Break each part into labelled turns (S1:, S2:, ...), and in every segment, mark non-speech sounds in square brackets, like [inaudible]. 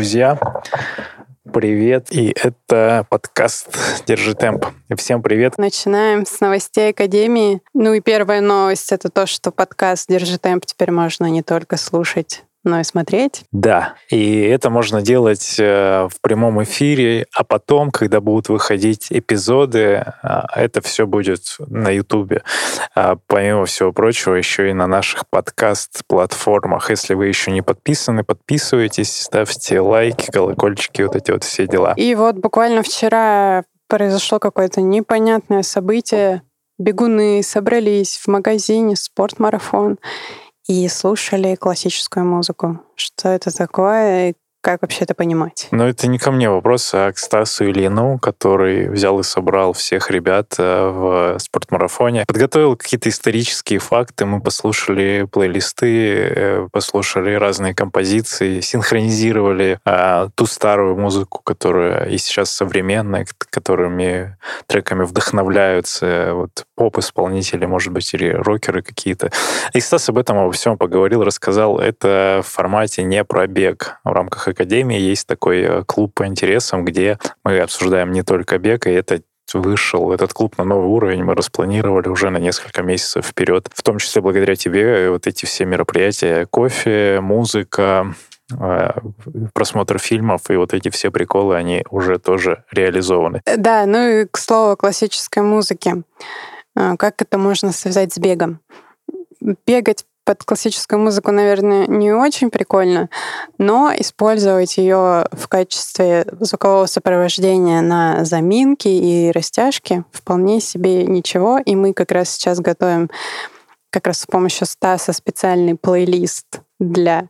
S1: друзья. Привет, и это подкаст «Держи темп». Всем привет.
S2: Начинаем с новостей Академии. Ну и первая новость — это то, что подкаст «Держи темп» теперь можно не только слушать но и смотреть.
S1: Да, и это можно делать э, в прямом эфире, а потом, когда будут выходить эпизоды, а, это все будет на Ютубе. А, помимо всего прочего, еще и на наших подкаст-платформах. Если вы еще не подписаны, подписывайтесь, ставьте лайки, колокольчики, вот эти вот все дела.
S2: И вот буквально вчера произошло какое-то непонятное событие. Бегуны собрались в магазине «Спортмарафон» и слушали классическую музыку. Что это такое как вообще это понимать?
S1: Ну, это не ко мне вопрос, а к Стасу Ильину, который взял и собрал всех ребят э, в спортмарафоне. Подготовил какие-то исторические факты, мы послушали плейлисты, э, послушали разные композиции, синхронизировали а, ту старую музыку, которая и сейчас современная, которыми треками вдохновляются вот поп-исполнители, может быть, или рокеры какие-то. И Стас об этом обо всем поговорил, рассказал. Это в формате не про бег в рамках Академии есть такой э, клуб по интересам, где мы обсуждаем не только бег, и это вышел этот клуб на новый уровень, мы распланировали уже на несколько месяцев вперед, в том числе благодаря тебе э, вот эти все мероприятия, кофе, музыка, э, просмотр фильмов и вот эти все приколы, они уже тоже реализованы.
S2: Да, ну и к слову классической музыке. Как это можно связать с бегом? Бегать под классическую музыку, наверное, не очень прикольно, но использовать ее в качестве звукового сопровождения на заминки и растяжки вполне себе ничего. И мы как раз сейчас готовим как раз с помощью Стаса специальный плейлист для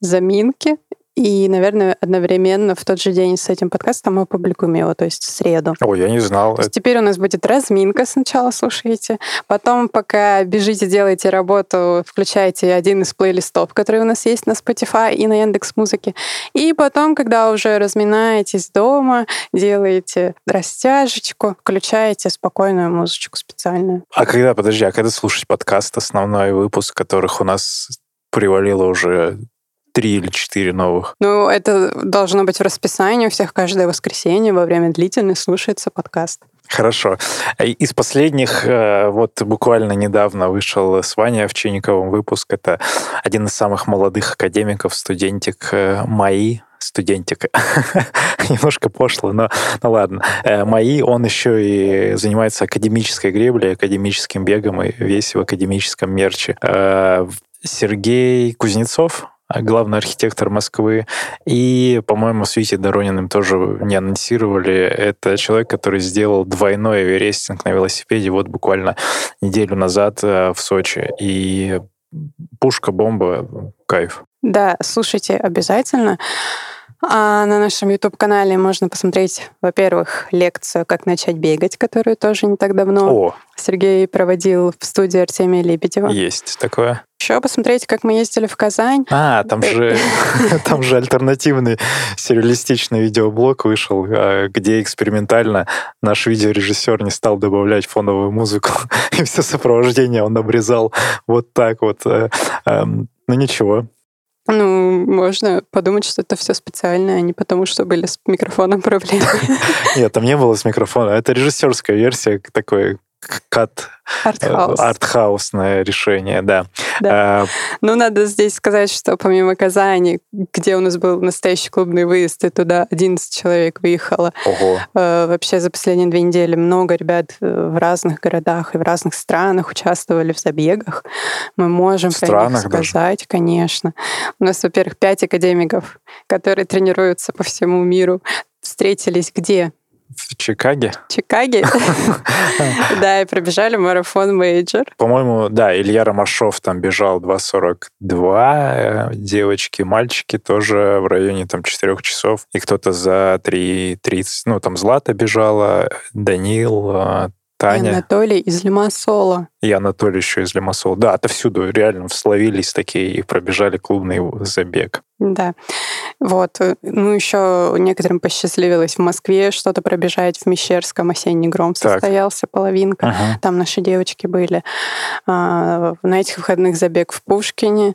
S2: заминки и, наверное, одновременно в тот же день с этим подкастом мы опубликуем его, то есть в среду.
S1: Ой, я не знал.
S2: теперь у нас будет разминка сначала, слушайте. Потом, пока бежите, делаете работу, включайте один из плейлистов, которые у нас есть на Spotify и на Яндекс Музыке. И потом, когда уже разминаетесь дома, делаете растяжечку, включаете спокойную музычку специальную.
S1: А когда, подожди, а когда слушать подкаст, основной выпуск, которых у нас привалило уже три или четыре новых.
S2: Ну, это должно быть в расписании у всех каждое воскресенье во время длительной слушается подкаст.
S1: Хорошо. Из последних, э, вот буквально недавно вышел с Ваней Овчинниковым выпуск. Это один из самых молодых академиков, студентик э, МАИ, студентик. [laughs] Немножко пошло, но ну ладно. Э, МАИ, он еще и занимается академической греблей, академическим бегом и весь в академическом мерче. Сергей Кузнецов, главный архитектор Москвы. И, по-моему, с Витей Дорониным тоже не анонсировали. Это человек, который сделал двойной эверестинг на велосипеде вот буквально неделю назад э, в Сочи. И пушка, бомба, кайф.
S2: Да, слушайте, обязательно. А на нашем YouTube-канале можно посмотреть, во-первых, лекцию «Как начать бегать», которую тоже не так давно О. Сергей проводил в студии Артемия Лебедева.
S1: Есть такое.
S2: Еще посмотреть, как мы ездили в Казань.
S1: А, там же, [laughs] там же альтернативный сюрреалистичный видеоблог вышел, а, где экспериментально наш видеорежиссер не стал добавлять фоновую музыку, [laughs] и все сопровождение он обрезал вот так вот. Э, эм, ну ничего,
S2: ну, можно подумать, что это все специально, а не потому, что были с микрофоном проблемы.
S1: Нет, там не было с микрофона. Это режиссерская версия такой кат
S2: Артхаус.
S1: артхаусное решение, да.
S2: да. А, ну, надо здесь сказать, что помимо Казани, где у нас был настоящий клубный выезд, и туда 11 человек выехало.
S1: Ого.
S2: А, вообще за последние две недели много ребят э, в разных городах и в разных странах участвовали в забегах. Мы можем в про них сказать, даже. конечно. У нас, во-первых, пять академиков, которые тренируются по всему миру, встретились где?
S1: В Чикаге?
S2: Чикаге? [laughs] Да, и пробежали марафон major.
S1: По-моему, да, Илья Ромашов там бежал 2.42, девочки, мальчики тоже в районе там 4 часов, и кто-то за 3.30, ну, там Злата бежала, Данил, а, Таня.
S2: И Анатолий из Лимассола.
S1: И Анатолий еще из Лимассола. Да, отовсюду реально словились такие и пробежали клубный забег.
S2: Да. Вот. Ну, еще некоторым посчастливилось в Москве что-то пробежать. В Мещерском осенний гром так. состоялся, половинка. Ага. Там наши девочки были. А, на этих выходных забег в Пушкине.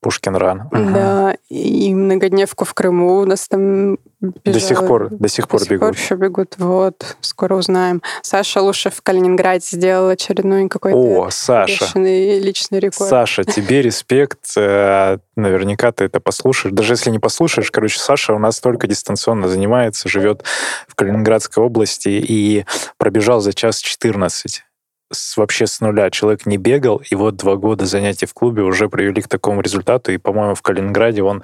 S1: Пушкин-ран.
S2: Да, и многодневку в Крыму у нас там бежала.
S1: До сих пор, до сих пор
S2: До сих
S1: бегут.
S2: пор еще бегут. Вот, скоро узнаем. Саша Лушев в Калининграде сделал очередной какой-то
S1: О, Саша.
S2: личный рекорд.
S1: Саша, тебе [laughs] респект. Э, Наверняка ты это послушаешь. Даже если не послушаешь, короче, Саша у нас только дистанционно занимается, живет в Калининградской области и пробежал за час 14 с, вообще с нуля. Человек не бегал, и вот два года занятий в клубе уже привели к такому результату. И, по-моему, в Калининграде он,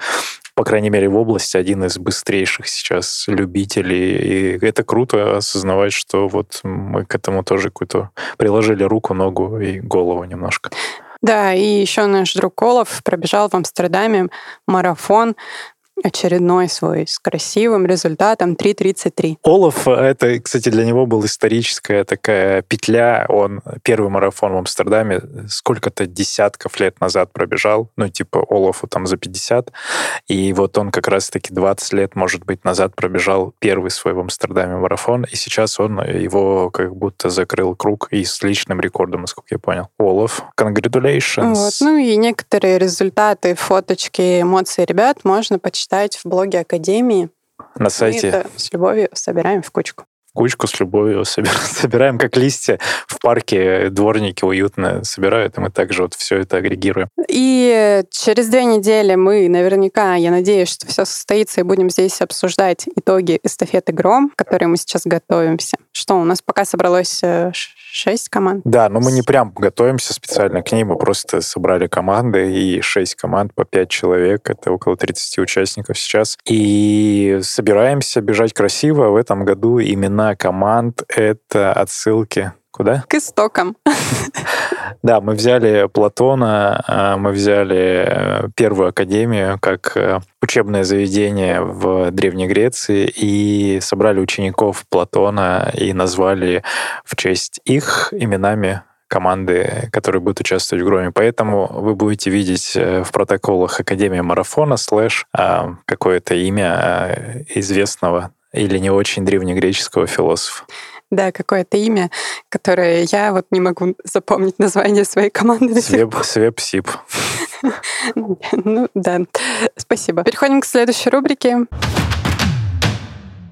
S1: по крайней мере, в области один из быстрейших сейчас любителей. И это круто осознавать, что вот мы к этому тоже какую-то приложили руку, ногу и голову немножко.
S2: Да, и еще наш друг Колов пробежал в Амстердаме марафон очередной свой с красивым результатом 3.33.
S1: Олаф, это, кстати, для него была историческая такая петля. Он первый марафон в Амстердаме сколько-то десятков лет назад пробежал. Ну, типа Олафу там за 50. И вот он как раз-таки 20 лет, может быть, назад пробежал первый свой в Амстердаме марафон. И сейчас он его как будто закрыл круг и с личным рекордом, насколько я понял. Олаф, congratulations.
S2: Вот. Ну и некоторые результаты, фоточки, эмоции ребят можно почитать в блоге Академии.
S1: На сайте.
S2: Мы это с любовью собираем в кучку.
S1: кучку с любовью [laughs] собираем, как листья в парке, дворники уютно собирают, и мы также вот все это агрегируем.
S2: И через две недели мы наверняка, я надеюсь, что все состоится, и будем здесь обсуждать итоги эстафеты «Гром», к которой мы сейчас готовимся. Что, у нас пока собралось э, шесть команд?
S1: Да, но мы не прям готовимся специально к ней, мы просто собрали команды, и шесть команд по пять человек, это около 30 участников сейчас. И собираемся бежать красиво. В этом году имена команд — это отсылки Куда?
S2: К истокам. [laughs]
S1: Да, мы взяли Платона, мы взяли первую академию как учебное заведение в Древней Греции и собрали учеников Платона и назвали в честь их именами команды, которые будут участвовать в Громе. Поэтому вы будете видеть в протоколах Академии Марафона слэш какое-то имя известного или не очень древнегреческого философа.
S2: Да, какое-то имя, которое я вот не могу запомнить название своей команды до сих пор.
S1: Свеп Сип.
S2: Ну да, спасибо. Переходим к следующей рубрике.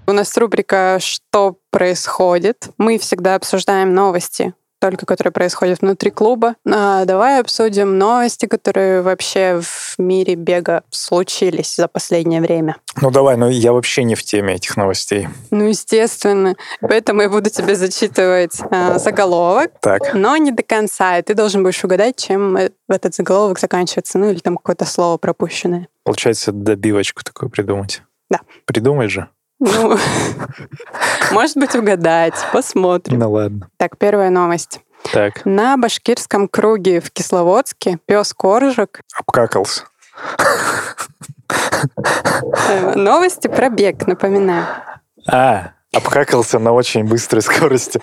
S2: У нас рубрика «Что происходит?». Мы всегда обсуждаем новости, только которые происходят внутри клуба. А давай обсудим новости, которые вообще в мире бега случились за последнее время.
S1: Ну давай, ну я вообще не в теме этих новостей.
S2: Ну, естественно. Поэтому я буду тебе зачитывать э, заголовок,
S1: так.
S2: но не до конца. И ты должен будешь угадать, чем этот заголовок заканчивается. Ну, или там какое-то слово пропущенное.
S1: Получается, добивочку такую придумать.
S2: Да.
S1: Придумай же.
S2: Ну, [laughs] может быть, угадать. Посмотрим.
S1: Ну ладно.
S2: Так, первая новость.
S1: Так.
S2: На башкирском круге в Кисловодске пес Коржик
S1: обкакался.
S2: Новости про бег, напоминаю.
S1: А, обкакался на очень быстрой скорости.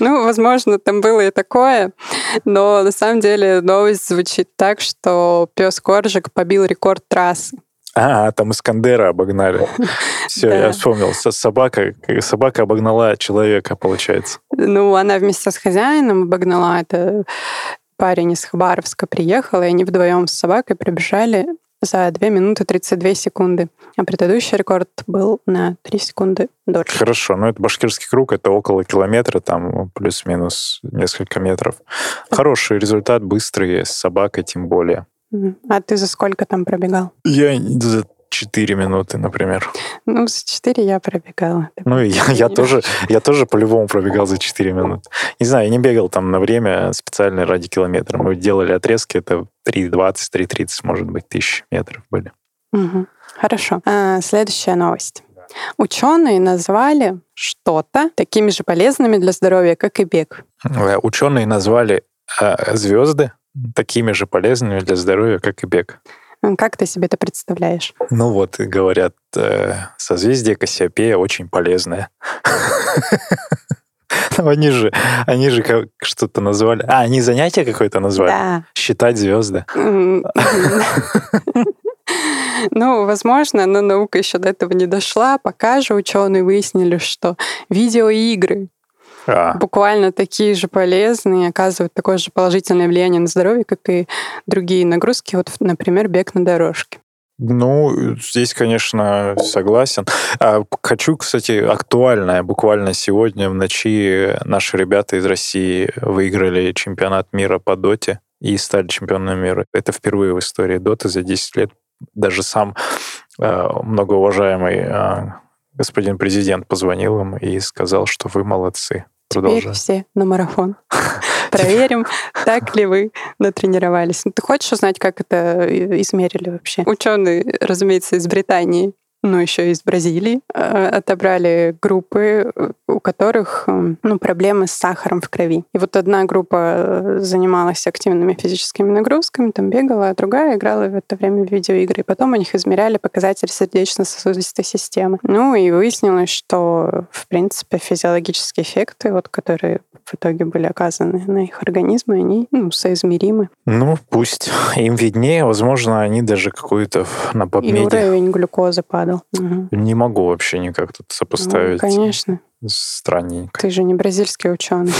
S2: Ну, возможно, там было и такое, но на самом деле новость звучит так, что пес Коржик побил рекорд трассы.
S1: А, там Искандера обогнали. [laughs] Все, да. я вспомнил. Собака, собака обогнала человека, получается.
S2: Ну, она вместе с хозяином обогнала. Это парень из Хабаровска приехал, и они вдвоем с собакой прибежали за 2 минуты 32 секунды. А предыдущий рекорд был на 3 секунды дольше.
S1: Хорошо, но это башкирский круг, это около километра, там плюс-минус несколько метров. Хороший результат, быстрый, с собакой тем более.
S2: А ты за сколько там пробегал?
S1: Я за 4 минуты, например.
S2: Ну, за 4 я пробегала.
S1: Ну, я, я, [laughs] тоже, я тоже по-любому пробегал за 4 минуты. Не знаю, я не бегал там на время специально ради километра. Мы делали отрезки, это 3,20, 3,30, может быть, тысяч метров были.
S2: Угу. Хорошо. А, следующая новость. Ученые назвали что-то такими же полезными для здоровья, как и бег.
S1: Ученые назвали э, звезды такими же полезными для здоровья, как и бег.
S2: Как ты себе это представляешь?
S1: Ну вот, говорят, э, созвездие Кассиопея очень полезное. [laughs] Ну, они же, они же что-то назвали. А, они занятие какое-то назвали?
S2: Да.
S1: Считать звезды. [laughs]
S2: Ну, возможно, но наука еще до этого не дошла. Пока же ученые выяснили, что видеоигры а. буквально такие же полезные, оказывают такое же положительное влияние на здоровье, как и другие нагрузки, вот, например, бег на дорожке.
S1: Ну, здесь, конечно, согласен. А, хочу, кстати, актуальное. Буквально сегодня в ночи наши ребята из России выиграли чемпионат мира по доте и стали чемпионами мира. Это впервые в истории доты за 10 лет. Даже сам э, многоуважаемый э, господин президент позвонил им и сказал, что вы молодцы.
S2: Теперь все на марафон. [laughs] [laughs] Проверим, так ли вы натренировались. Ну, ты хочешь узнать, как это измерили вообще? Ученые, разумеется, из Британии но еще из Бразилии. Э, отобрали группы, у которых э, ну, проблемы с сахаром в крови. И вот одна группа э, занималась активными физическими нагрузками, там бегала, а другая играла в это время в видеоигры. И потом у них измеряли показатели сердечно-сосудистой системы. Ну и выяснилось, что, в принципе, физиологические эффекты, вот, которые в итоге были оказаны на их организмы, они ну, соизмеримы.
S1: Ну, пусть [laughs] им виднее. Возможно, они даже какую-то на
S2: попмеде... И уровень глюкозы падал. Угу.
S1: Не могу вообще никак тут сопоставить.
S2: Ну, конечно.
S1: Странненько.
S2: Ты же не бразильский ученый.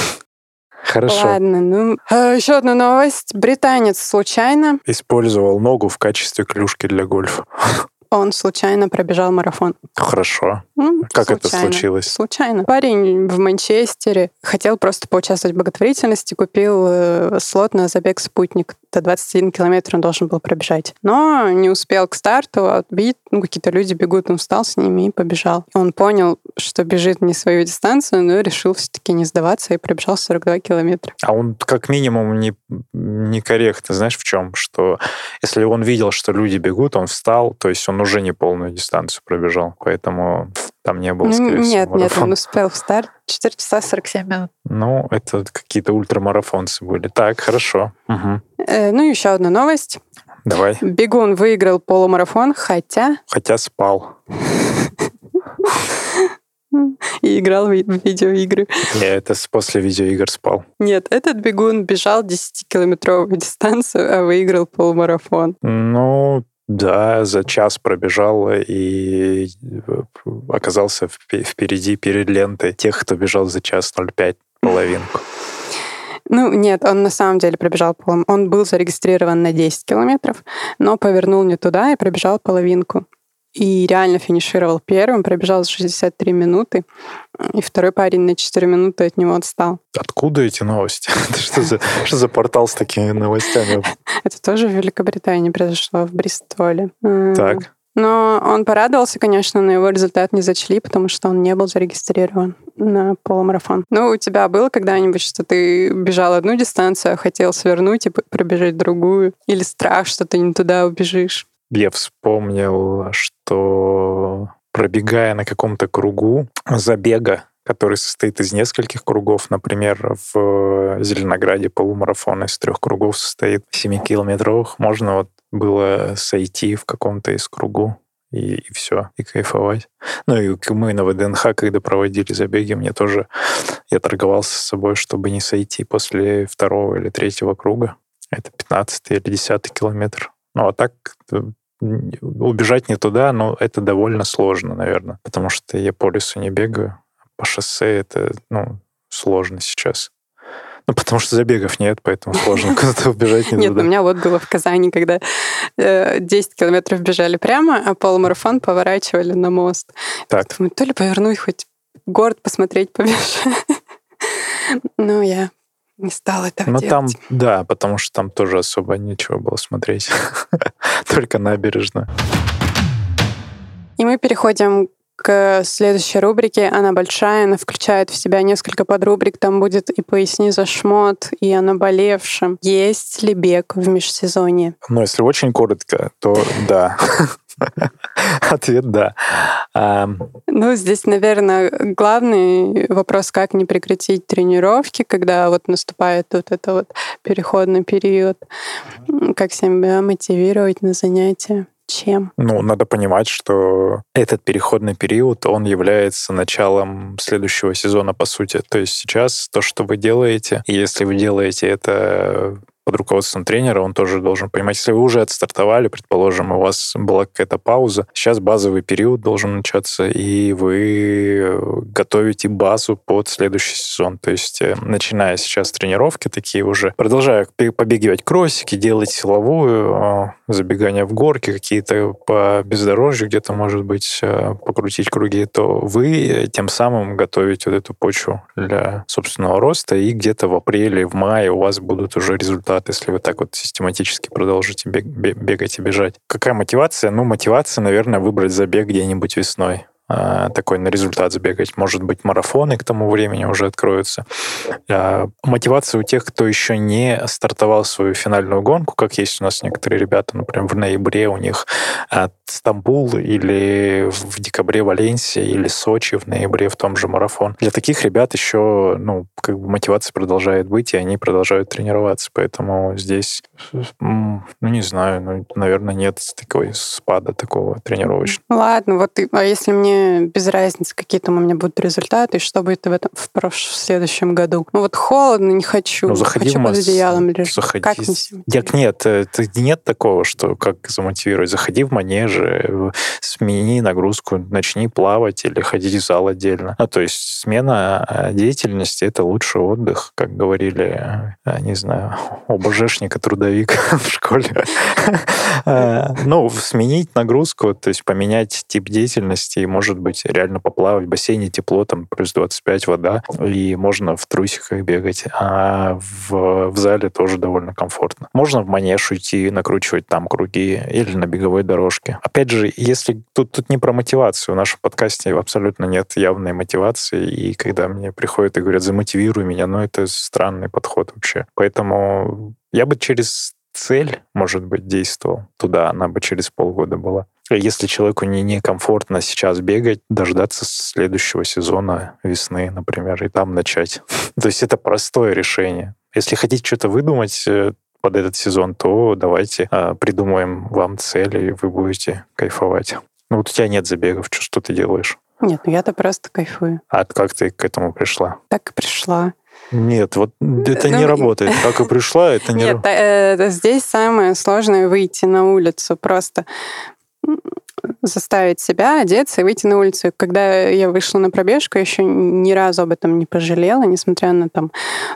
S1: Хорошо.
S2: Ладно, ну а, еще одна новость. Британец случайно
S1: использовал ногу в качестве клюшки для гольфа.
S2: Он случайно пробежал марафон.
S1: Хорошо. Ну, как случайно. это случилось?
S2: Случайно. Парень в Манчестере хотел просто поучаствовать в благотворительности, купил э, слот на забег «Спутник». До 21 километр он должен был пробежать. Но не успел к старту, а видит, ну, какие-то люди бегут, он встал с ними и побежал. Он понял, что бежит не свою дистанцию, но решил все-таки не сдаваться и пробежал 42 километра.
S1: А он как минимум не, некорректно, знаешь, в чем? Что если он видел, что люди бегут, он встал, то есть он уже не полную дистанцию пробежал. Поэтому там не было, ну, скорее
S2: Нет,
S1: всего,
S2: нет, он успел в старт 4 часа 47 минут.
S1: Ну, это какие-то ультрамарафонцы были. Так, хорошо. Угу.
S2: Э, ну, еще одна новость.
S1: Давай.
S2: Бегун выиграл полумарафон, хотя...
S1: Хотя спал. [laughs]
S2: И играл в видеоигры.
S1: Нет, это после видеоигр спал.
S2: Нет, этот бегун бежал 10-километровую дистанцию, а выиграл полумарафон.
S1: Ну, да, за час пробежал и э, оказался впереди, перед лентой тех, кто бежал за час 0,5 половинку. [sighs]
S2: Ну, нет, он на самом деле пробежал полом. Он был зарегистрирован на 10 километров, но повернул не туда и пробежал половинку и реально финишировал первым, пробежал за 63 минуты, и второй парень на 4 минуты от него отстал.
S1: Откуда эти новости? [laughs] что, за, [laughs] что за портал с такими новостями?
S2: Это тоже в Великобритании произошло, в Бристоле.
S1: Так.
S2: Но он порадовался, конечно, но его результат не зачли, потому что он не был зарегистрирован на полумарафон. Ну, у тебя было когда-нибудь, что ты бежал одну дистанцию, а хотел свернуть и пробежать другую? Или страх, что ты не туда убежишь?
S1: Я вспомнил, что пробегая на каком-то кругу забега, который состоит из нескольких кругов. Например, в Зеленограде полумарафон из трех кругов состоит 7-километровых. Можно вот было сойти в каком-то из кругу и, и все, и кайфовать. Ну и мы на ВДНХ, когда проводили забеги, мне тоже, я торговался с собой, чтобы не сойти после второго или третьего круга. Это 15 или 10 километр. Ну а так э, убежать не туда, но это довольно сложно, наверное, потому что я по лесу не бегаю, по шоссе это, ну, сложно сейчас. Ну, потому что забегов нет, поэтому сложно [laughs] куда-то убежать не
S2: Нет, у меня вот было в Казани, когда 10 э, километров бежали прямо, а полумарафон поворачивали на мост. Так. Думаю, то ли повернуть, хоть город посмотреть побежать. [laughs] Ну, я не стал этого
S1: Ну,
S2: делать.
S1: там, да, потому что там тоже особо нечего было смотреть. [laughs] Только набережную.
S2: И мы переходим к следующей рубрике. Она большая, она включает в себя несколько подрубрик. Там будет и «Поясни за шмот», и «О наболевшем». Есть ли бег в межсезонье?
S1: Ну, если очень коротко, то да. [laughs] Ответ «да».
S2: Ну, здесь, наверное, главный вопрос, как не прекратить тренировки, когда вот наступает вот это вот переходный период, как себя мотивировать на занятия чем?
S1: Ну, надо понимать, что этот переходный период, он является началом следующего сезона, по сути. То есть сейчас то, что вы делаете, если вы делаете это под руководством тренера, он тоже должен понимать, если вы уже отстартовали, предположим, у вас была какая-то пауза, сейчас базовый период должен начаться, и вы готовите базу под следующий сезон. То есть, э, начиная сейчас тренировки такие уже, продолжая побегивать кроссики, делать силовую, а, забегания в горки, какие-то по бездорожью где-то, может быть, э, покрутить круги, то вы тем самым готовите вот эту почву для собственного роста, и где-то в апреле, в мае у вас будут уже результаты, если вы так вот систематически продолжите бегать и бежать. Какая мотивация? Ну, мотивация, наверное, выбрать забег где-нибудь весной. А, такой на результат сбегать. Может быть, марафоны к тому времени уже откроются. А, мотивация у тех, кто еще не стартовал свою финальную гонку, как есть у нас некоторые ребята, например, в ноябре у них Стамбул или в декабре Валенсия или Сочи в ноябре в том же марафон. Для таких ребят еще ну, как бы мотивация продолжает быть, и они продолжают тренироваться. Поэтому здесь, ну, не знаю, ну, наверное, нет такой спада такого тренировочного.
S2: Ладно, вот а если мне без разницы, какие там у меня будут результаты, и что будет в, этом, в, прош... в следующем году? Ну вот холодно, не хочу. Ну, заходи хочу в под одеялом лежать.
S1: Заходи. Как Дек, нет, это, нет такого, что как замотивировать. Заходи в манеже, смени нагрузку, начни плавать или ходить в зал отдельно. Ну, то есть смена а, деятельности — это лучший отдых, как говорили, а, не знаю, [laughs] ОБЖшника, трудовик [laughs] в школе. А, ну, сменить нагрузку, то есть поменять тип деятельности, и, может быть, реально поплавать в бассейне, тепло, там, плюс 25 вода, и можно в трусиках бегать, а в, в зале тоже довольно комфортно. Можно в манеж уйти, накручивать там круги или на беговой дорожке. Опять же, если тут, тут не про мотивацию, в нашем подкасте абсолютно нет явной мотивации, и когда мне приходят и говорят, замотивируй меня, ну, это странный подход вообще. Поэтому я бы через цель, может быть, действовал туда, она бы через полгода была. Если человеку не некомфортно сейчас бегать, дождаться следующего сезона весны, например, и там начать. [laughs] То есть это простое решение. Если хотите что-то выдумать э, под этот сезон, то давайте э, придумаем вам цели, и вы будете кайфовать. Ну вот у тебя нет забегов, что, что ты делаешь?
S2: Нет, ну я-то просто кайфую.
S1: А как ты к этому пришла?
S2: Так и пришла.
S1: Нет, вот это ну, не работает. Как и пришла, это не
S2: работает. Нет, э, здесь самое сложное выйти на улицу. Просто заставить себя одеться и выйти на улицу. Когда я вышла на пробежку, я еще ни разу об этом не пожалела, несмотря на там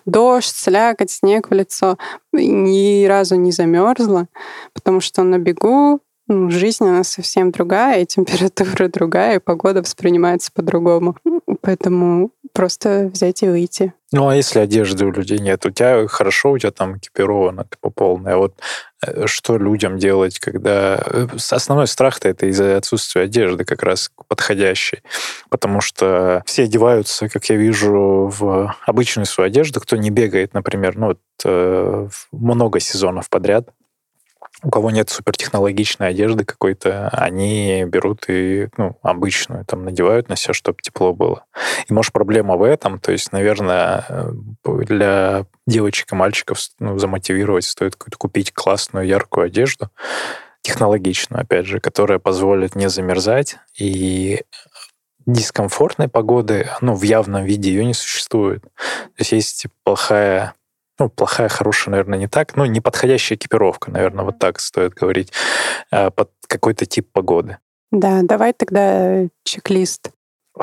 S2: дождь, слякоть, снег в лицо. Ни разу не замерзла, потому что на бегу ну, жизнь, она совсем другая, и температура [laughs] другая, и погода воспринимается по-другому. Поэтому просто взять и выйти.
S1: Ну, а если одежды у людей нет? У тебя хорошо, у тебя там экипировано, типа полное. Вот э, что людям делать, когда... Э, основной страх-то это из-за отсутствия одежды как раз подходящей. Потому что все одеваются, как я вижу, в обычную свою одежду. Кто не бегает, например, ну, вот, э, много сезонов подряд, у кого нет супертехнологичной одежды какой-то, они берут и ну, обычную там надевают на себя, чтобы тепло было. И может проблема в этом, то есть, наверное, э, для девочек и мальчиков ну, замотивировать стоит купить классную яркую одежду, технологичную, опять же, которая позволит не замерзать и дискомфортной погоды, ну, в явном виде ее не существует. То есть есть плохая ну, плохая, хорошая, наверное, не так, ну, неподходящая экипировка, наверное, вот так стоит говорить, а, под какой-то тип погоды.
S2: Да, давай тогда чек-лист [laughs]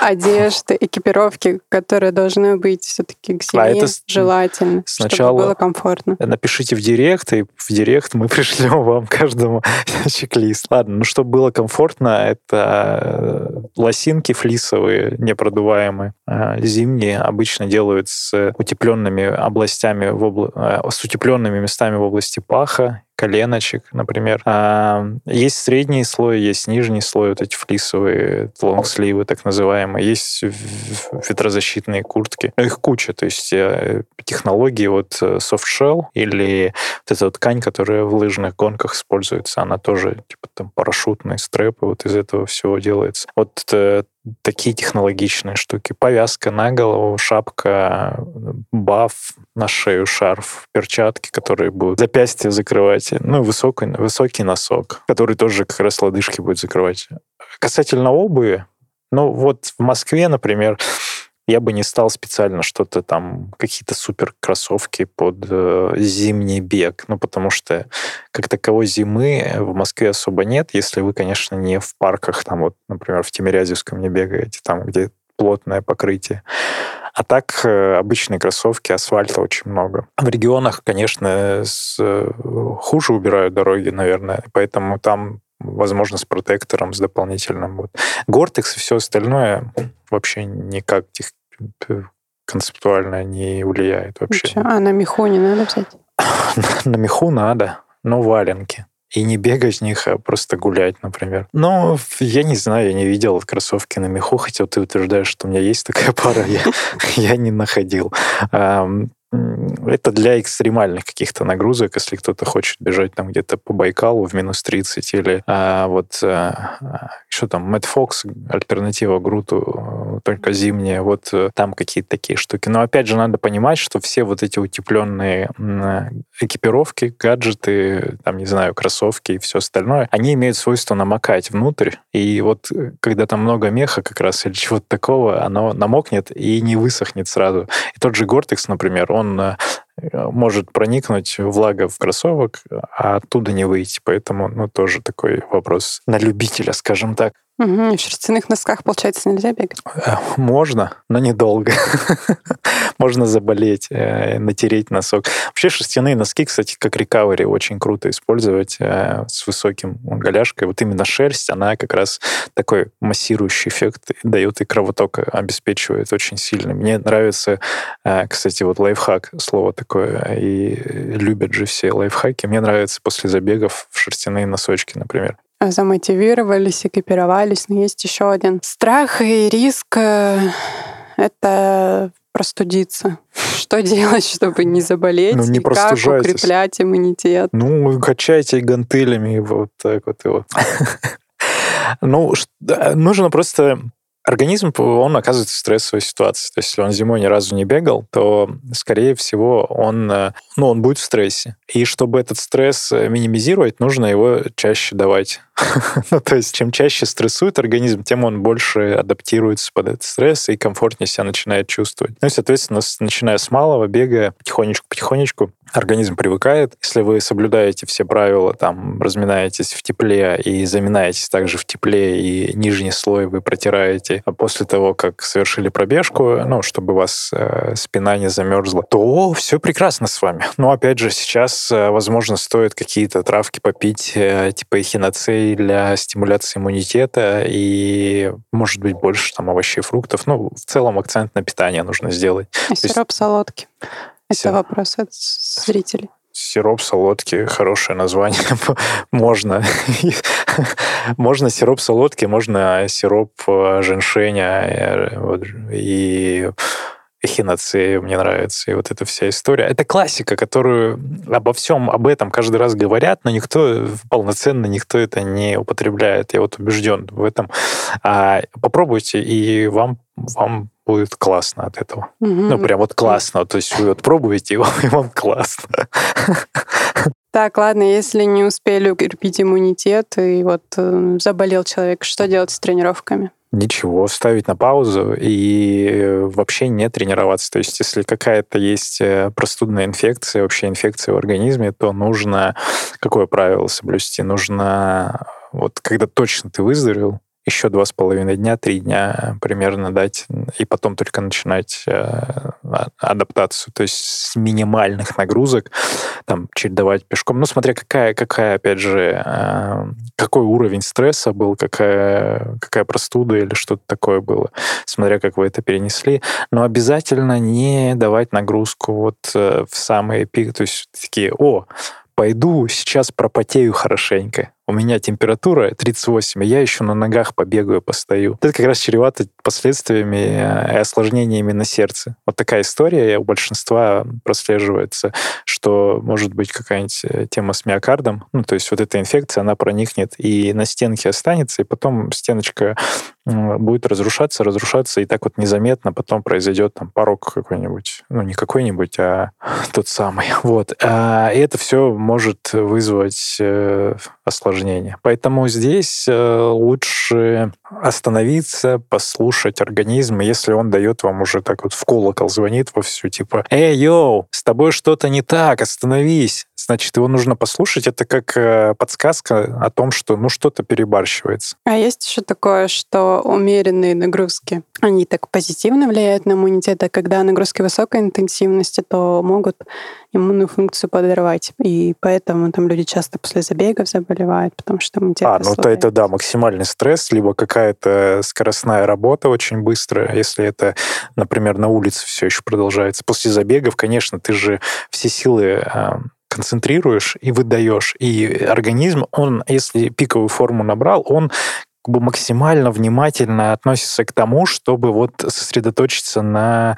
S2: одежды, экипировки, которые должны быть все-таки к зиме а это желательно, сначала чтобы было комфортно.
S1: Напишите в директ, и в директ мы [laughs] пришлем вам каждому [laughs] чек-лист. Ладно, ну чтобы было комфортно, это э, лосинки флисовые, непродуваемые, а, зимние, обычно делают с утепленными областями, в обла... Э, с утепленными местами в области паха коленочек, например. А, есть средний слой, есть нижний слой, вот эти флисовые лонгсливы, так называемые. Есть ветрозащитные куртки. Их куча, то есть э, технологии вот э, soft shell или вот эта вот ткань, которая в лыжных гонках используется, она тоже типа там парашютные стрэпы, вот из этого всего делается. Вот э, такие технологичные штуки. Повязка на голову, шапка, баф на шею, шарф, перчатки, которые будут запястье закрывать. Ну, высокий, высокий носок, который тоже как раз лодыжки будет закрывать. Касательно обуви, ну вот в Москве, например, Я бы не стал специально что-то там, какие-то супер кроссовки под э, зимний бег, ну, потому что как таковой зимы в Москве особо нет, если вы, конечно, не в парках, там вот, например, в Тимирязевском не бегаете, там, где плотное покрытие. А так э, обычные кроссовки, асфальта очень много. В регионах, конечно, с, э, хуже убирают дороги, наверное, поэтому там возможно, с протектором, с дополнительным. Вот. Гортекс и все остальное вообще никак тех, концептуально не влияет вообще.
S2: А на меху не надо взять? [laughs]
S1: на меху надо, но валенки. И не бегать в них, а просто гулять, например. Но я не знаю, я не видел кроссовки на меху, хотя ты утверждаешь, что у меня есть такая [laughs] пара, я, я не находил. Это для экстремальных каких-то нагрузок, если кто-то хочет бежать там где-то по Байкалу в минус 30 или а, вот а, что там, Мэтт Фокс, альтернатива Груту, только зимняя, вот э, там какие-то такие штуки. Но опять же надо понимать, что все вот эти утепленные экипировки, гаджеты, там, не знаю, кроссовки и все остальное, они имеют свойство намокать внутрь, и вот э, когда там много меха как раз или чего-то такого, оно намокнет и не высохнет сразу. И тот же Гортекс, например, он э, может проникнуть влага в кроссовок, а оттуда не выйти. Поэтому, ну, тоже такой вопрос на любителя, скажем так.
S2: Угу. В шерстяных носках, получается, нельзя бегать? Э,
S1: можно, но недолго. [laughs] Можно заболеть, э, натереть носок. Вообще шерстяные носки, кстати, как рекавери, очень круто использовать э, с высоким голяшкой. Вот именно шерсть, она как раз такой массирующий эффект дает и кровоток обеспечивает очень сильно. Мне нравится, кстати, вот лайфхак, слово такое, и любят же все лайфхаки. Мне нравится после забегов в шерстяные носочки, например
S2: замотивировались, экипировались. Но есть еще один страх и риск э, — это простудиться. [laughs] Что делать, чтобы не заболеть? Ну, не и как укреплять иммунитет?
S1: Ну, качайте гантелями вот так вот его. [laughs] Ну, нужно просто Организм, он оказывается в стрессовой ситуации. То есть, если он зимой ни разу не бегал, то, скорее всего, он, э, ну, он будет в стрессе. И чтобы этот стресс э, минимизировать, нужно его чаще давать. [laughs] ну, то есть, чем чаще стрессует организм, тем он больше адаптируется под этот стресс и комфортнее себя начинает чувствовать. Ну и, соответственно, начиная с малого бега, потихонечку-потихонечку организм привыкает. Если вы соблюдаете все правила, там, разминаетесь в тепле и заминаетесь также в тепле, и нижний слой вы протираете а после того, как совершили пробежку, ну, чтобы у вас э, спина не замерзла, то все прекрасно с вами. Но, опять же, сейчас, э, возможно, стоит какие-то травки попить, э, типа эхиноцей для стимуляции иммунитета и, может быть, больше там овощей, фруктов. Ну, в целом акцент на питание нужно сделать.
S2: А сироп есть... солодки? Это вопрос от зрителей.
S1: Сироп солодки, хорошее название. [laughs] можно. [laughs] можно сироп солодки, можно сироп э, женьшеня э, и эхиноцея мне нравится, и вот эта вся история. Это классика, которую обо всем об этом каждый раз говорят, но никто полноценно, никто это не употребляет. Я вот убежден в этом. А попробуйте, и вам, вам будет классно от этого. Угу. Ну, прям вот классно. То есть вы вот пробуете, [laughs] и вам классно.
S2: Так, ладно, если не успели укрепить иммунитет, и вот э, заболел человек, что делать с тренировками?
S1: Ничего, ставить на паузу и вообще не тренироваться. То есть, если какая-то есть э, простудная инфекция, вообще инфекция в организме, то нужно какое правило соблюсти? Нужно вот когда точно ты выздоровел, еще два с половиной дня, три дня примерно дать, и потом только начинать э, а, адаптацию, то есть с минимальных нагрузок, там, чередовать пешком. Ну, смотря какая, какая опять же, э, какой уровень стресса был, какая, какая простуда или что-то такое было, смотря как вы это перенесли. Но обязательно не давать нагрузку вот э, в самые пик, то есть такие, о, пойду сейчас пропотею хорошенько у меня температура 38, и я еще на ногах побегаю, постою. Это как раз чревато последствиями э, и осложнениями на сердце. Вот такая история у большинства прослеживается, что может быть какая-нибудь э, тема с миокардом, ну, то есть вот эта инфекция, она проникнет и на стенке останется, и потом стеночка будет разрушаться, разрушаться, и так вот незаметно потом произойдет там порог какой-нибудь, ну, не какой-нибудь, а тот самый. Вот. А, и это все может вызвать э, осложнения. Поэтому здесь э, лучше остановиться, послушать организм, если он дает вам уже так вот в колокол звонит во всю, типа, «Эй, йоу, с тобой что-то не так, остановись!» Значит, его нужно послушать. Это как э, подсказка о том, что ну что-то перебарщивается.
S2: А есть еще такое, что умеренные нагрузки, они так позитивно влияют на иммунитет, а когда нагрузки высокой интенсивности, то могут иммунную функцию подорвать. И поэтому там люди часто после забегов заболевают, потому что иммунитет
S1: А, ну то это, да, максимальный стресс, либо какая-то скоростная работа очень быстрая. Если это, например, на улице все еще продолжается. После забегов, конечно, ты же все силы концентрируешь и выдаешь. И организм, он, если пиковую форму набрал, он как бы максимально внимательно относится к тому, чтобы вот сосредоточиться на,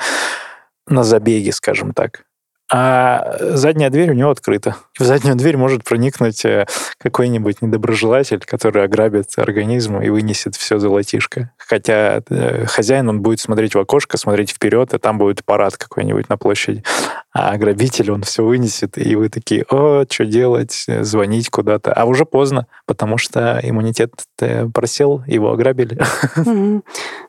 S1: на забеге, скажем так а задняя дверь у него открыта. В заднюю дверь может проникнуть э, какой-нибудь недоброжелатель, который ограбит организм и вынесет все золотишко. Хотя э, хозяин, он будет смотреть в окошко, смотреть вперед, и там будет парад какой-нибудь на площади. А грабитель, он все вынесет, и вы такие, о, что делать, звонить куда-то. А уже поздно, потому что иммунитет просел, его ограбили. [laughs]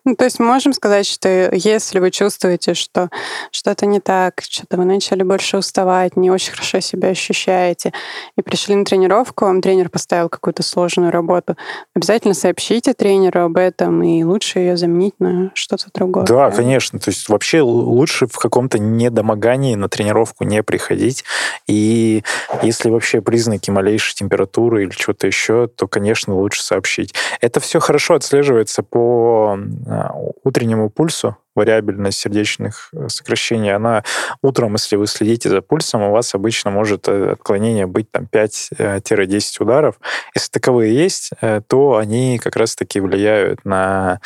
S2: Ну, то есть можем сказать, что если вы чувствуете, что что-то не так, что-то вы начали больше уставать, не очень хорошо себя ощущаете, и пришли на тренировку, вам тренер поставил какую-то сложную работу, обязательно сообщите тренеру об этом, и лучше ее заменить на что-то другое.
S1: Да, конечно. То есть вообще лучше в каком-то недомогании на тренировку не приходить. И если вообще признаки малейшей температуры или что-то еще, то, конечно, лучше сообщить. Это все хорошо отслеживается по а, утреннему пульсу, вариабельность сердечных э, сокращений, она утром, если вы следите за пульсом, у вас обычно может э, отклонение быть там 5-10 э, ударов. Если таковые есть, то они как раз-таки влияют на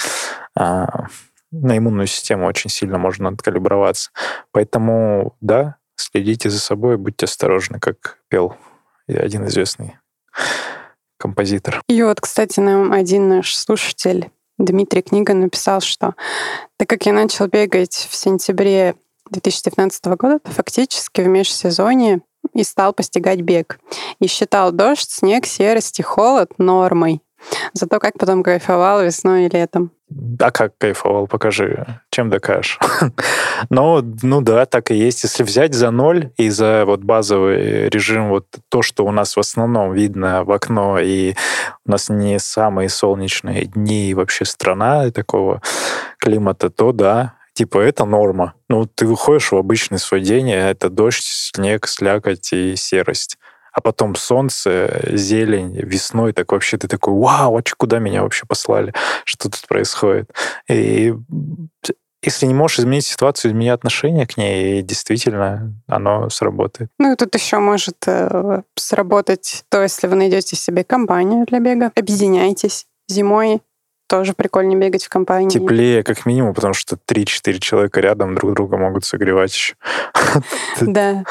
S1: а, на иммунную систему очень сильно можно откалиброваться. Поэтому, да, следите за собой, будьте осторожны, как пел один известный композитор.
S2: И вот, кстати, нам один наш слушатель Дмитрий Книга написал, что так как я начал бегать в сентябре 2019 года, то фактически в межсезонье и стал постигать бег. И считал дождь, снег, серость и холод нормой. Зато как потом кайфовал весной и летом.
S1: А как кайфовал? Покажи, чем докажешь. [laughs] Но, ну да, так и есть. Если взять за ноль и за вот базовый режим, вот то, что у нас в основном видно в окно, и у нас не самые солнечные дни и вообще страна такого климата, то да, типа это норма. Ну, ты выходишь в обычный свой день, и это дождь, снег, слякоть и серость а потом солнце, зелень, весной, так вообще ты такой, вау, а куда меня вообще послали? Что тут происходит? И если не можешь изменить ситуацию, измени отношение к ней, и действительно оно сработает.
S2: Ну и тут еще может э, сработать то, если вы найдете себе компанию для бега, объединяйтесь зимой, тоже прикольнее бегать в компании.
S1: Теплее, как минимум, потому что 3-4 человека рядом друг друга могут согревать еще. [laughs]
S2: Да.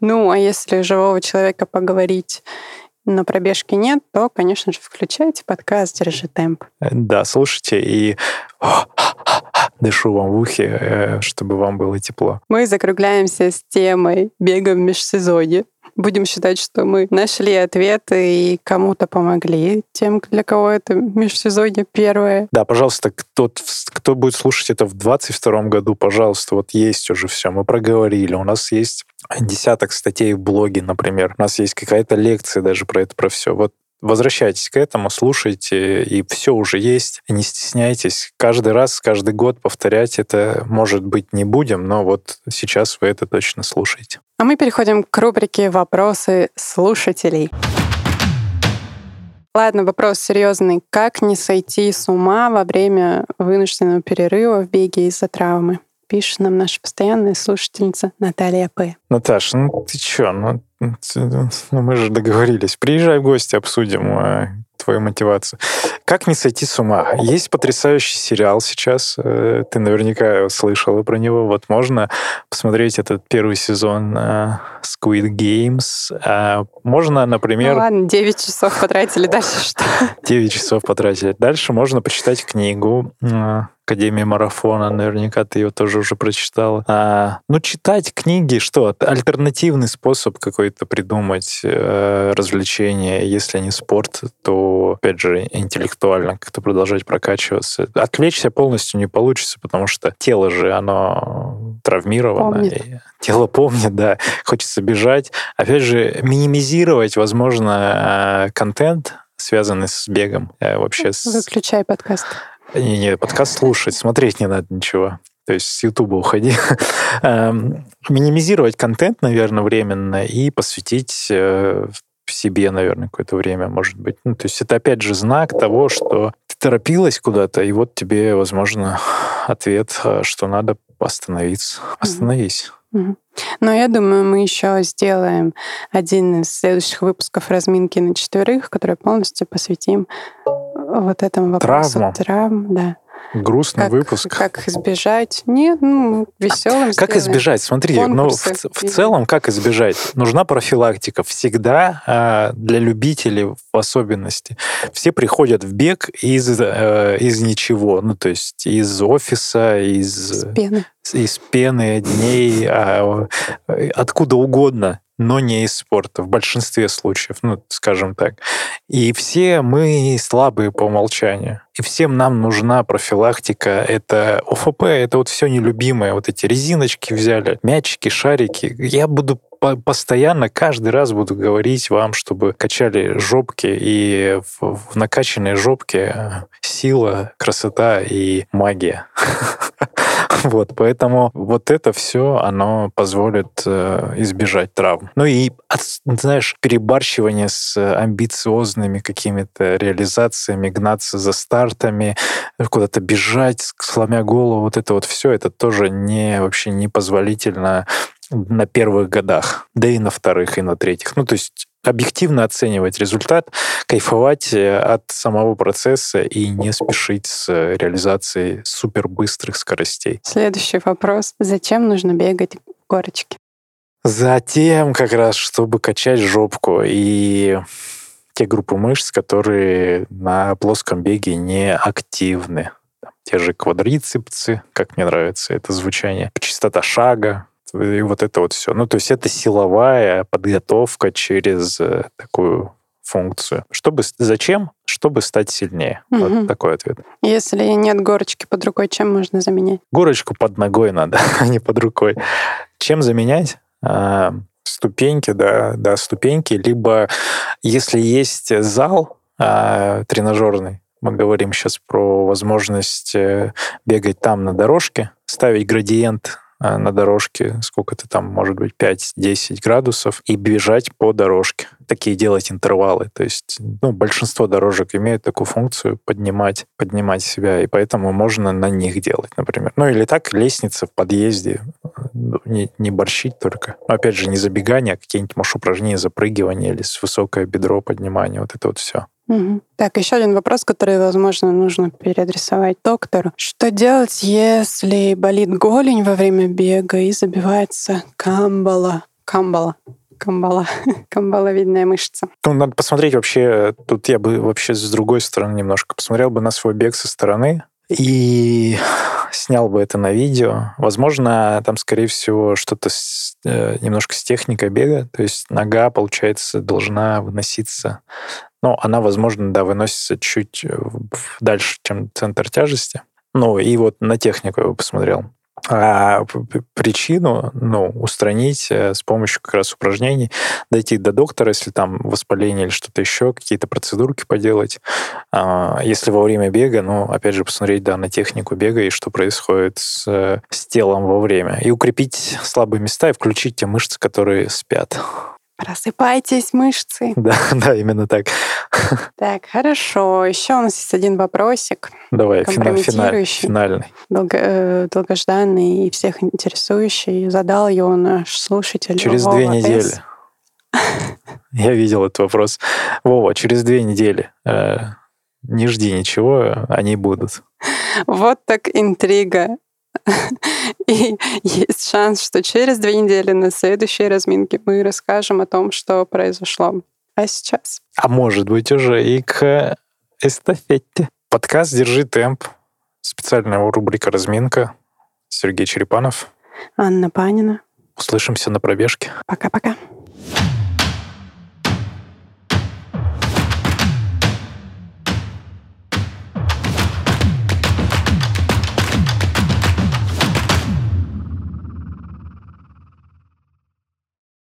S2: Ну, а если живого человека поговорить на пробежке нет, то, конечно же, включайте подкаст «Держи темп».
S1: Да, слушайте и [gasps] дышу вам в ухе, э, чтобы вам было тепло.
S2: Мы закругляемся с темой бега в межсезонье будем считать, что мы нашли ответы и кому-то помогли, тем, для кого это межсезонье первое.
S1: Да, пожалуйста, кто, кто будет слушать это в 22 году, пожалуйста, вот есть уже все, мы проговорили, у нас есть десяток статей в блоге, например, у нас есть какая-то лекция даже про это, про все. Вот Возвращайтесь к этому, слушайте, и все уже есть. Не стесняйтесь. Каждый раз, каждый год повторять это, может быть, не будем, но вот сейчас вы это точно слушаете.
S2: А мы переходим к рубрике «Вопросы слушателей». Ладно, вопрос серьезный. Как не сойти с ума во время вынужденного перерыва в беге из-за травмы? Пишет нам наша постоянная слушательница Наталья П.
S1: Наташа, ну ты чё? Ну ну, мы же договорились. Приезжай в гости, обсудим э, твою мотивацию. Как не сойти с ума? Есть потрясающий сериал сейчас. Э, ты наверняка слышала про него. Вот можно посмотреть этот первый сезон э, Squid Games. Можно, например...
S2: Ну ладно, 9 часов потратили, дальше что?
S1: 9 часов потратили. Дальше можно почитать книгу Академия марафона, наверняка ты ее тоже уже прочитала. А, ну, читать книги, что? Альтернативный способ какой-то придумать э, развлечение. Если не спорт, то, опять же, интеллектуально как-то продолжать прокачиваться. Отвлечься полностью не получится, потому что тело же, оно травмировано.
S2: Помнит.
S1: тело помнит, да. Хочется бежать. Опять же, минимизировать, возможно, э, контент, связанный с бегом. Э, вообще с...
S2: Выключай подкаст.
S1: Не, не, подкаст слушать, смотреть не надо ничего. То есть с Ютуба уходи. [laughs] Эм, минимизировать контент, наверное, временно и посвятить э, себе, наверное, какое-то время, может быть. Ну, то есть это, опять же, знак того, что ты торопилась куда-то, и вот тебе, возможно, [sighs] ответ, что надо остановиться. Остановись.
S2: Но я думаю, мы еще сделаем один из следующих выпусков разминки на четверых, который полностью посвятим вот этому вопросу.
S1: Травмам.
S2: Травм, да.
S1: Грустный
S2: как,
S1: выпуск.
S2: Как избежать? Нет, ну, веселым
S1: Как
S2: сделаем.
S1: избежать? Смотри, ну, в, в целом, как избежать? Нужна профилактика. Всегда э, для любителей в особенности. Все приходят в бег из, э, из ничего. Ну, то есть из офиса, из,
S2: С пены.
S1: из пены, дней, а, э, откуда угодно но не из спорта в большинстве случаев, ну, скажем так. И все мы слабые по умолчанию. И всем нам нужна профилактика. Это ОФП, это вот все нелюбимое. Вот эти резиночки взяли, мячики, шарики. Я буду по- постоянно, каждый раз буду говорить вам, чтобы качали жопки, и в, в накачанной жопке сила, красота и магия. [laughs] [laughs] Вот, поэтому вот это все, оно позволит э, избежать травм. Ну и, знаешь, перебарщивание с амбициозными какими-то реализациями, гнаться за стартами, куда-то бежать, сломя голову, вот это вот все, это тоже не вообще непозволительно на первых годах, да и на вторых, и на третьих. Ну, то есть объективно оценивать результат, кайфовать э, от самого процесса и не спешить с реализацией супербыстрых скоростей.
S2: Следующий вопрос. Зачем нужно бегать в горочке?
S1: Затем как раз, чтобы качать жопку и те группы мышц, которые на плоском беге не активны. Те же квадрицепсы, как мне нравится это звучание, частота шага, и вот это вот все. Ну, то есть это силовая подготовка через э, такую функцию. Чтобы, зачем? Чтобы стать сильнее.
S2: Мгм.
S1: Вот такой ответ.
S2: Если нет горочки под рукой, чем можно заменять?
S1: Горочку под ногой надо, [laughs] а не под рукой. Чем заменять? А, ступеньки, да, да, ступеньки. Либо если есть зал а, тренажерный, мы говорим сейчас про возможность э, бегать там на дорожке, ставить градиент на дорожке, сколько то там, может быть, 5-10 градусов, и бежать по дорожке. Такие делать интервалы. То есть ну, большинство дорожек имеют такую функцию поднимать, поднимать себя, и поэтому можно на них делать, например. Ну или так, лестница в подъезде, не, не борщить только. Но, опять же, не забегание, а какие-нибудь, может, упражнения запрыгивания или с высокое бедро поднимания, вот это вот все.
S2: Мгм. Так, еще один вопрос, который, возможно, нужно переадресовать доктору. Что делать, если болит голень во время бега и забивается камбала? Камбала. Камбала. [laughs] Камбаловидная мышца.
S1: Ну, надо посмотреть вообще, тут я бы вообще с другой стороны немножко посмотрел бы на свой бег со стороны и [sighs] снял бы это на видео. Возможно, там, скорее всего, что-то с, э, немножко с техникой бега, то есть нога, получается, должна выноситься. Ну, она, возможно, да, выносится чуть э, дальше, чем центр тяжести. Ну, и вот на технику я бы посмотрел. А причину, ну, устранить э, с помощью как раз упражнений, дойти до доктора, если там воспаление или что-то еще, какие-то процедурки поделать. А, Если во время бега, ну, опять же, посмотреть, да, на технику бега и что происходит с, э, с телом во время. И укрепить слабые места и включить те мышцы, которые спят.
S2: Просыпайтесь, мышцы. [laughs]
S1: Да, да, именно так. [laughs]
S2: Так, хорошо. Еще у нас есть один вопросик,
S1: Давай,
S2: Компрометирующий.
S1: финальный.
S2: долго- э, долгожданный и всех интересующий. Задал его наш слушатель.
S1: Через
S2: Вова
S1: две
S2: С.
S1: недели. [laughs] Я видел этот вопрос. Вова, через две недели. э, Не жди ничего, они будут.
S2: Вот так интрига. [laughs] И есть шанс, что через две недели на следующей разминке мы расскажем о том, что произошло. А сейчас?
S1: А может быть уже и к эстафете. Подкаст «Держи темп». Специальная рубрика «Разминка». Сергей Черепанов.
S2: Анна Панина.
S1: Услышимся на пробежке.
S2: Пока-пока.